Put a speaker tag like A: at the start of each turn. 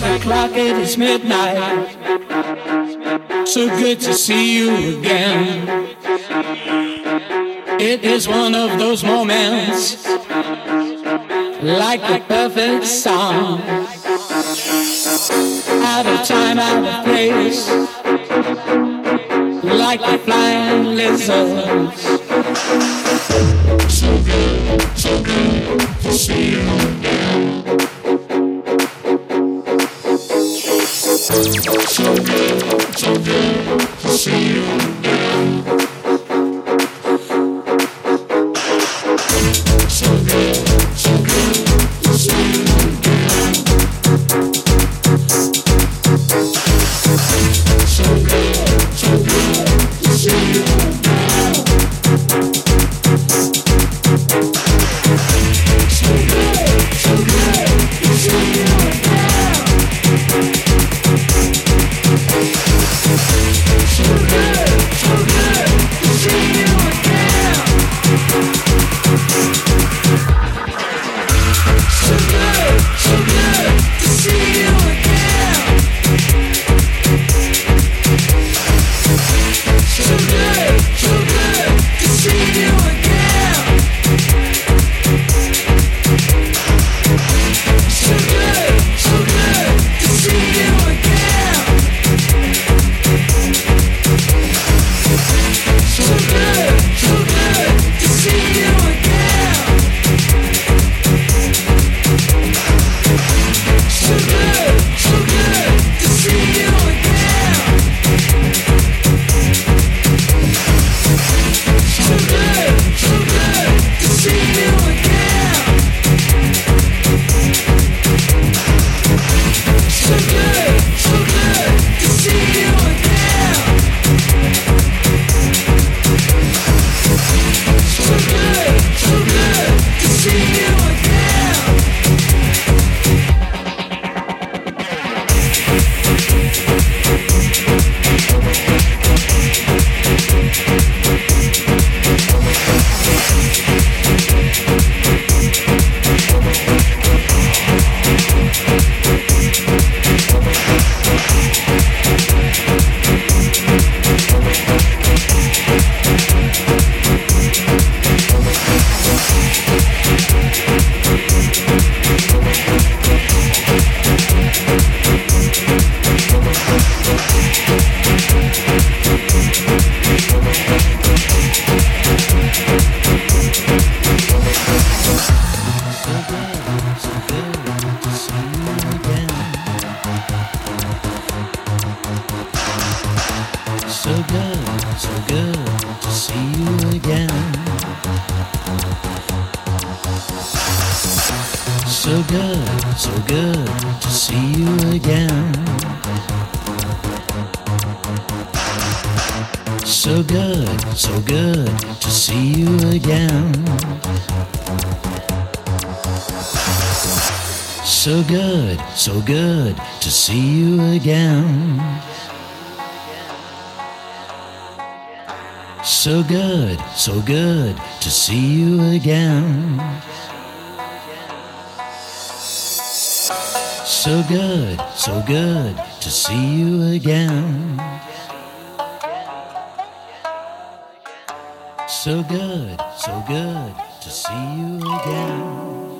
A: the clock, it is midnight. So good to see you again. It is one of those moments, like a perfect song. Out of time, out of place, like the flying lizards. So good, so good to see you
B: so good, so good to see you. again. So good, so good to see you again. So good, so good to see you again. So good, so good to see you again. So good, so good to see you again. So good, so good to see you again. So good, so good to see you again.